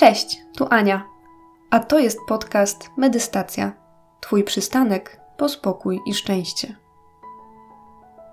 Cześć, tu Ania, a to jest podcast Medystacja Twój przystanek po spokój i szczęście.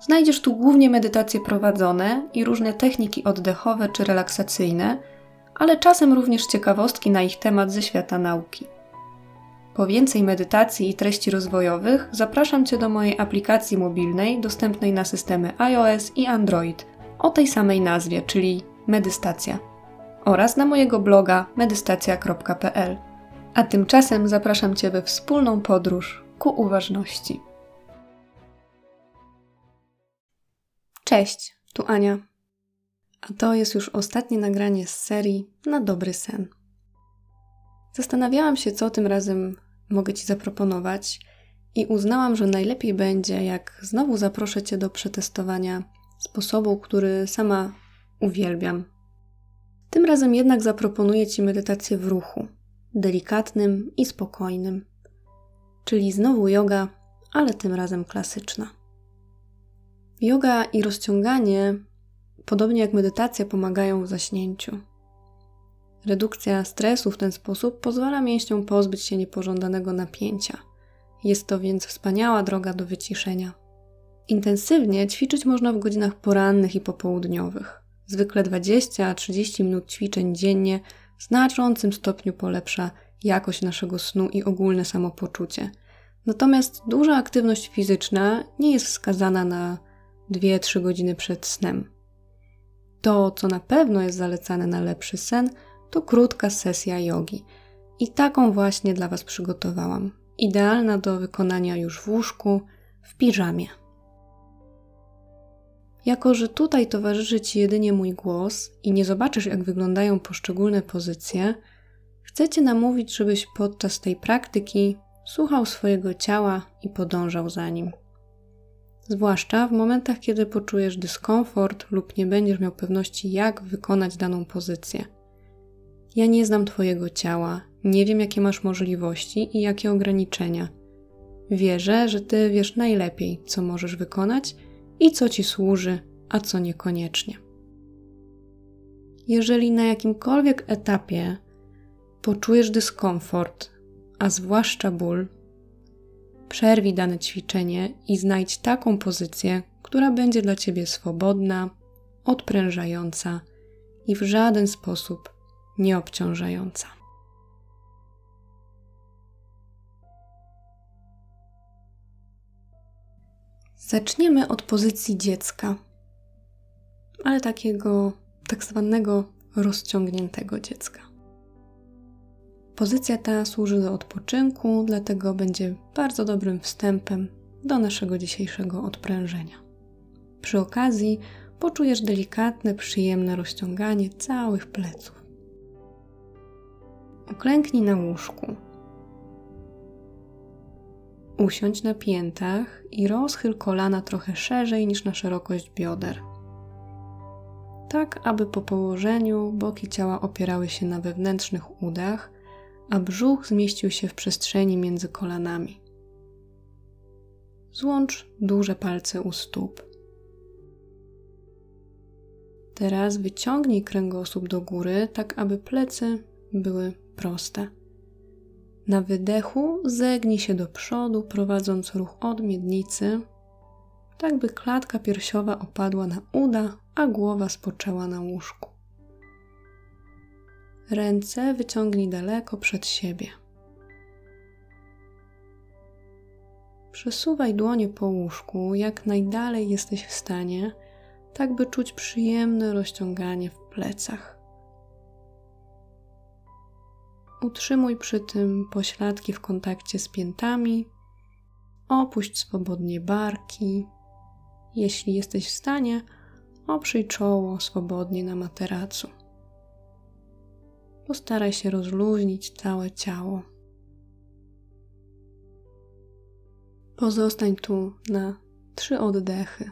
Znajdziesz tu głównie medytacje prowadzone i różne techniki oddechowe czy relaksacyjne, ale czasem również ciekawostki na ich temat ze świata nauki. Po więcej medytacji i treści rozwojowych zapraszam Cię do mojej aplikacji mobilnej dostępnej na systemy iOS i Android o tej samej nazwie, czyli Medystacja, oraz na mojego bloga medystacja.pl. A tymczasem zapraszam Cię we wspólną podróż ku uważności. Cześć, tu Ania. A to jest już ostatnie nagranie z serii Na dobry sen. Zastanawiałam się, co tym razem mogę Ci zaproponować, i uznałam, że najlepiej będzie, jak znowu zaproszę Cię do przetestowania sposobu, który sama uwielbiam. Tym razem jednak zaproponuję Ci medytację w ruchu, delikatnym i spokojnym, czyli znowu yoga, ale tym razem klasyczna. Yoga i rozciąganie, podobnie jak medytacja, pomagają w zaśnięciu. Redukcja stresu w ten sposób pozwala mięśniom pozbyć się niepożądanego napięcia. Jest to więc wspaniała droga do wyciszenia. Intensywnie ćwiczyć można w godzinach porannych i popołudniowych. Zwykle 20-30 minut ćwiczeń dziennie w znaczącym stopniu polepsza jakość naszego snu i ogólne samopoczucie. Natomiast duża aktywność fizyczna nie jest wskazana na 2-3 godziny przed snem. To, co na pewno jest zalecane na lepszy sen, to krótka sesja jogi. I taką właśnie dla Was przygotowałam. Idealna do wykonania już w łóżku, w piżamie. Jako, że tutaj towarzyszy Ci jedynie mój głos i nie zobaczysz, jak wyglądają poszczególne pozycje, chcę Cię namówić, żebyś podczas tej praktyki słuchał swojego ciała i podążał za nim. Zwłaszcza w momentach, kiedy poczujesz dyskomfort lub nie będziesz miał pewności, jak wykonać daną pozycję. Ja nie znam Twojego ciała, nie wiem, jakie masz możliwości i jakie ograniczenia. Wierzę, że Ty wiesz najlepiej, co możesz wykonać i co Ci służy, a co niekoniecznie. Jeżeli na jakimkolwiek etapie poczujesz dyskomfort, a zwłaszcza ból, przerwij dane ćwiczenie i znajdź taką pozycję, która będzie dla Ciebie swobodna, odprężająca i w żaden sposób nieobciążająca. Zaczniemy od pozycji dziecka, ale takiego tak zwanego rozciągniętego dziecka. Pozycja ta służy do odpoczynku, dlatego będzie bardzo dobrym wstępem do naszego dzisiejszego odprężenia. Przy okazji poczujesz delikatne, przyjemne rozciąganie całych pleców. Uklęknij na łóżku. Usiądź na piętach i rozchyl kolana trochę szerzej niż na szerokość bioder. Tak, aby po położeniu boki ciała opierały się na wewnętrznych udach, a brzuch zmieścił się w przestrzeni między kolanami. Złącz duże palce u stóp. Teraz wyciągnij kręgosłup do góry, tak aby plecy były proste. Na wydechu zegnij się do przodu, prowadząc ruch od miednicy, tak by klatka piersiowa opadła na uda, a głowa spoczęła na łóżku. Ręce wyciągnij daleko przed siebie. Przesuwaj dłonie po łóżku, jak najdalej jesteś w stanie, tak by czuć przyjemne rozciąganie w plecach. Utrzymuj przy tym pośladki w kontakcie z piętami. Opuść swobodnie barki. Jeśli jesteś w stanie, oprzyj czoło swobodnie na materacu. Postaraj się rozluźnić całe ciało. Pozostań tu na trzy oddechy.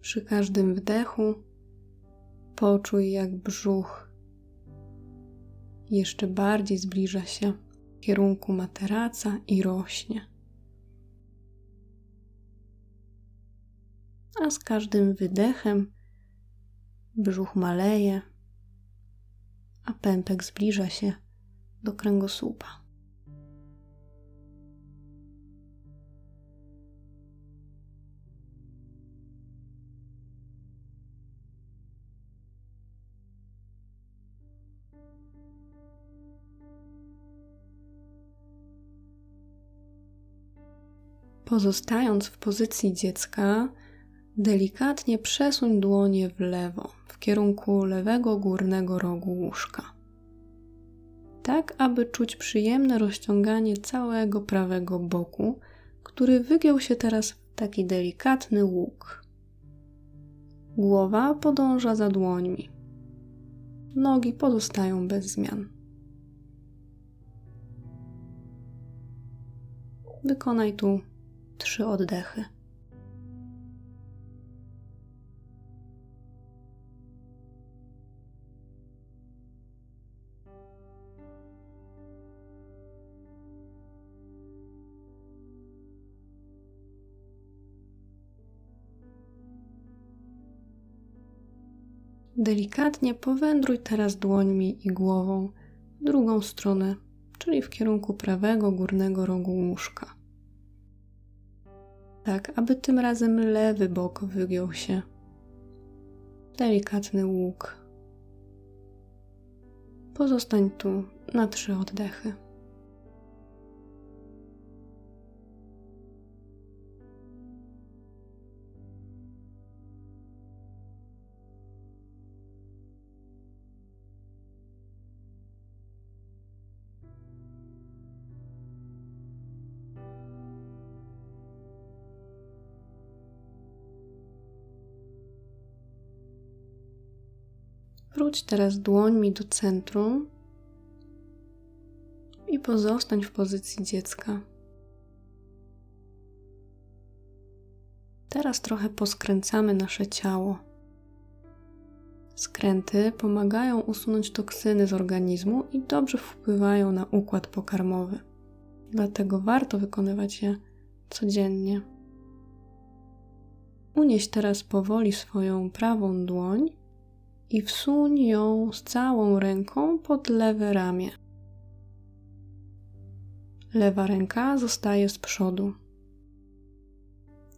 Przy każdym wdechu Poczuj, jak brzuch jeszcze bardziej zbliża się w kierunku materaca i rośnie. A z każdym wydechem brzuch maleje, a pępek zbliża się do kręgosłupa. Pozostając w pozycji dziecka, delikatnie przesuń dłonie w lewo, w kierunku lewego górnego rogu łóżka. Tak, aby czuć przyjemne rozciąganie całego prawego boku, który wygiął się teraz w taki delikatny łuk. Głowa podąża za dłońmi. Nogi pozostają bez zmian. Wykonaj tu trzy oddechy. Delikatnie powędruj teraz dłońmi i głową w drugą stronę, czyli w kierunku prawego górnego rogu łóżka tak aby tym razem lewy bok wygiął się. Delikatny łuk. Pozostań tu na trzy oddechy. Wróć teraz dłońmi do centrum i pozostań w pozycji dziecka. Teraz trochę poskręcamy nasze ciało. Skręty pomagają usunąć toksyny z organizmu i dobrze wpływają na układ pokarmowy. Dlatego warto wykonywać je codziennie. Unieś teraz powoli swoją prawą dłoń i wsuń ją z całą ręką pod lewe ramię. Lewa ręka zostaje z przodu.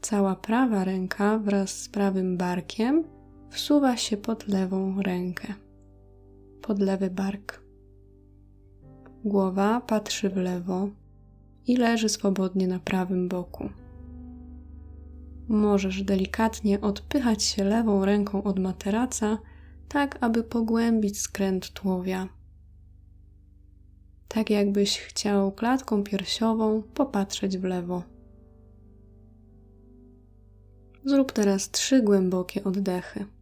Cała prawa ręka wraz z prawym barkiem wsuwa się pod lewą rękę, pod lewy bark. Głowa patrzy w lewo i leży swobodnie na prawym boku. Możesz delikatnie odpychać się lewą ręką od materaca tak aby pogłębić skręt tułowia. Tak jakbyś chciał klatką piersiową popatrzeć w lewo. Zrób teraz trzy głębokie oddechy.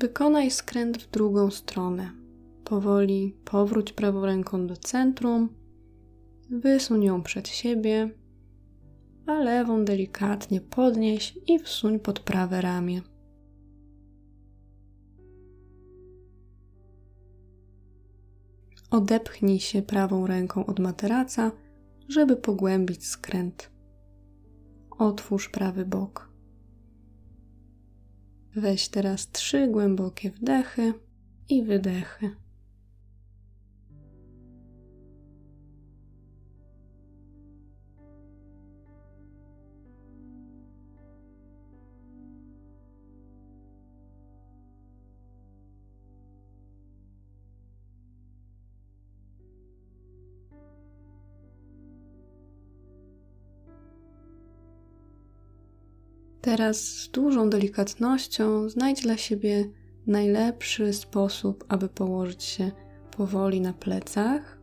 Wykonaj skręt w drugą stronę. Powoli powróć prawą ręką do centrum, wysuń ją przed siebie, a lewą delikatnie podnieś i wsuń pod prawe ramię. Odepchnij się prawą ręką od materaca, żeby pogłębić skręt. Otwórz prawy bok. Weź teraz trzy głębokie wdechy i wydechy. Teraz z dużą delikatnością znajdź dla siebie najlepszy sposób, aby położyć się powoli na plecach.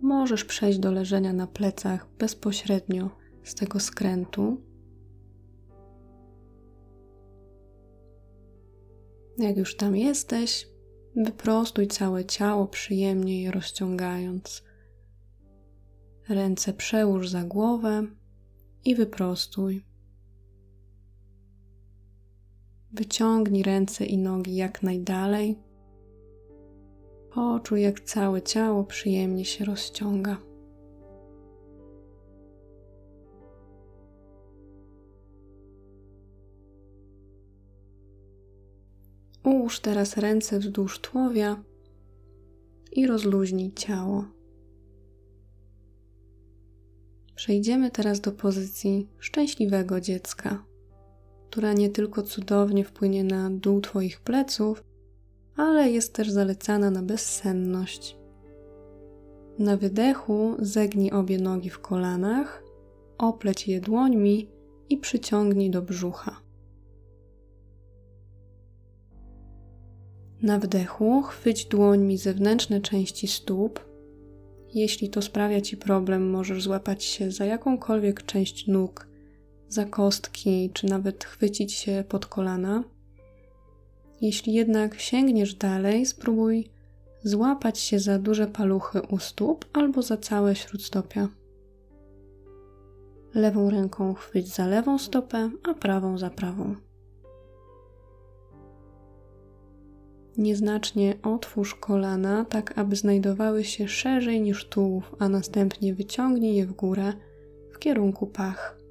Możesz przejść do leżenia na plecach bezpośrednio z tego skrętu. Jak już tam jesteś, wyprostuj całe ciało, przyjemnie je rozciągając. Ręce przełóż za głowę i wyprostuj. Wyciągnij ręce i nogi jak najdalej. Poczuj, jak całe ciało przyjemnie się rozciąga. Ułóż teraz ręce wzdłuż tułowia i rozluźnij ciało. Przejdziemy teraz do pozycji szczęśliwego dziecka, która nie tylko cudownie wpłynie na dół Twoich pleców, ale jest też zalecana na bezsenność. Na wydechu zegnij obie nogi w kolanach, opleć je dłońmi i przyciągnij do brzucha. Na wdechu chwyć dłońmi zewnętrzne części stóp. Jeśli to sprawia Ci problem, możesz złapać się za jakąkolwiek część nóg, za kostki, czy nawet chwycić się pod kolana. Jeśli jednak sięgniesz dalej, spróbuj złapać się za duże paluchy u stóp albo za całe śródstopia. Lewą ręką chwyć za lewą stopę, a prawą za prawą. Nieznacznie otwórz kolana, tak aby znajdowały się szerzej niż tułów, a następnie wyciągnij je w górę w kierunku pach.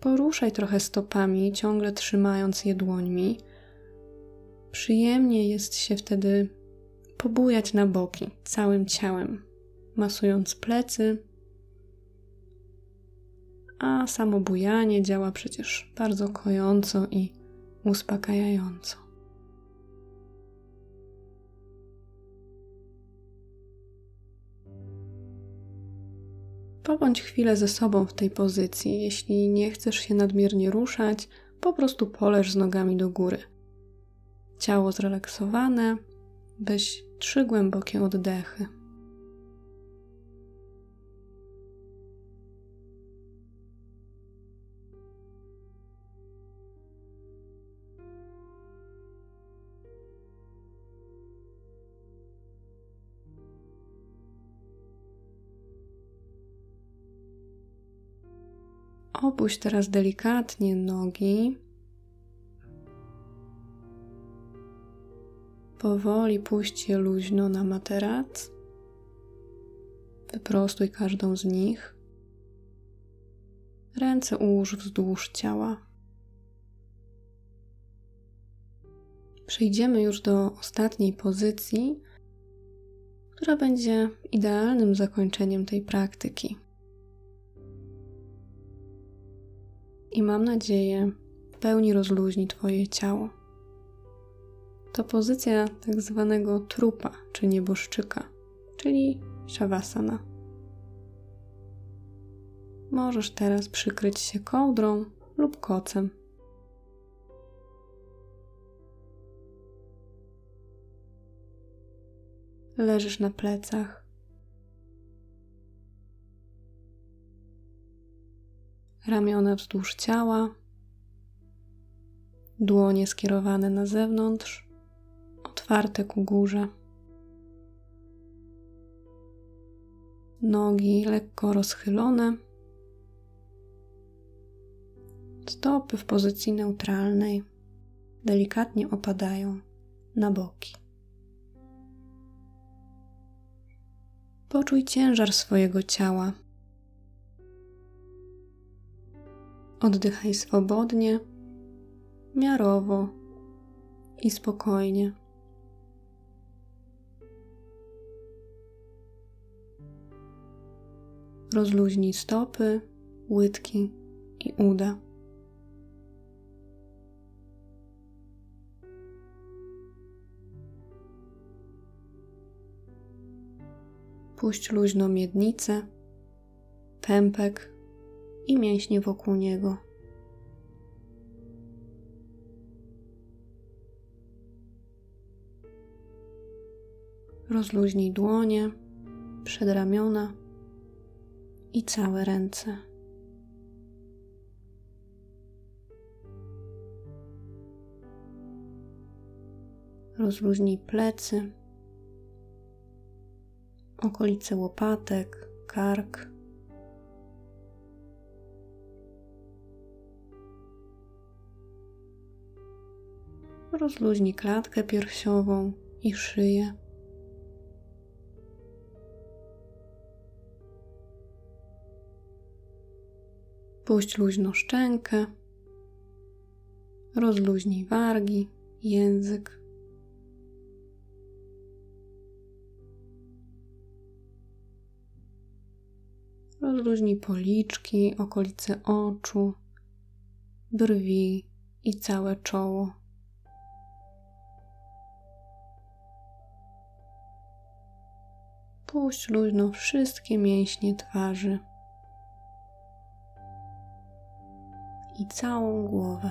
Poruszaj trochę stopami, ciągle trzymając je dłońmi. Przyjemnie jest się wtedy pobujać na boki całym ciałem, masując plecy. A samo bujanie działa przecież bardzo kojąco i uspokajająco. Pobądź chwilę ze sobą w tej pozycji. Jeśli nie chcesz się nadmiernie ruszać, po prostu poleż z nogami do góry. Ciało zrelaksowane, weź trzy głębokie oddechy. Opuść teraz delikatnie nogi. Powoli puść je luźno na materac. Wyprostuj każdą z nich. Ręce ułóż wzdłuż ciała. Przejdziemy już do ostatniej pozycji, która będzie idealnym zakończeniem tej praktyki. I mam nadzieję w pełni rozluźni Twoje ciało. To pozycja tak zwanego trupa czy nieboszczyka, czyli shavasana. Możesz teraz przykryć się kołdrą lub kocem. Leżysz na plecach. Ramiona wzdłuż ciała, dłonie skierowane na zewnątrz, otwarte ku górze. Nogi lekko rozchylone, stopy w pozycji neutralnej delikatnie opadają na boki. Poczuj ciężar swojego ciała Oddychaj swobodnie, miarowo i spokojnie. Rozluźnij stopy, łydki i uda. Puść luźno miednicę, pępek i mięśnie wokół niego. Rozluźnij dłonie, przedramiona i całe ręce. Rozluźnij plecy, okolice łopatek, kark. Rozluźnij klatkę piersiową i szyję. Puść luźno szczękę. Rozluźnij wargi, język. Rozluźnij policzki, okolice oczu, brwi i całe czoło. Puść luźno wszystkie mięśnie twarzy i całą głowę.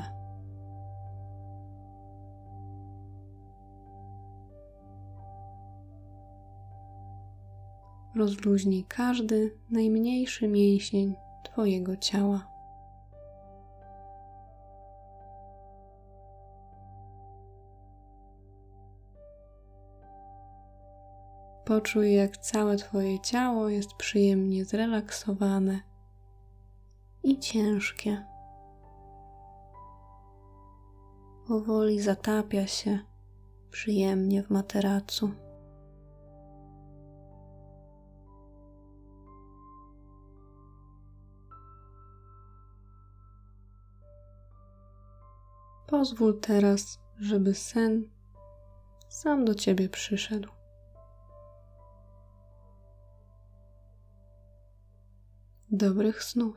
Rozluźnij każdy najmniejszy mięsień Twojego ciała. Poczuj, jak całe Twoje ciało jest przyjemnie zrelaksowane i ciężkie. Powoli zatapia się przyjemnie w materacu. Pozwól teraz, żeby sen sam do ciebie przyszedł. Добрых снов.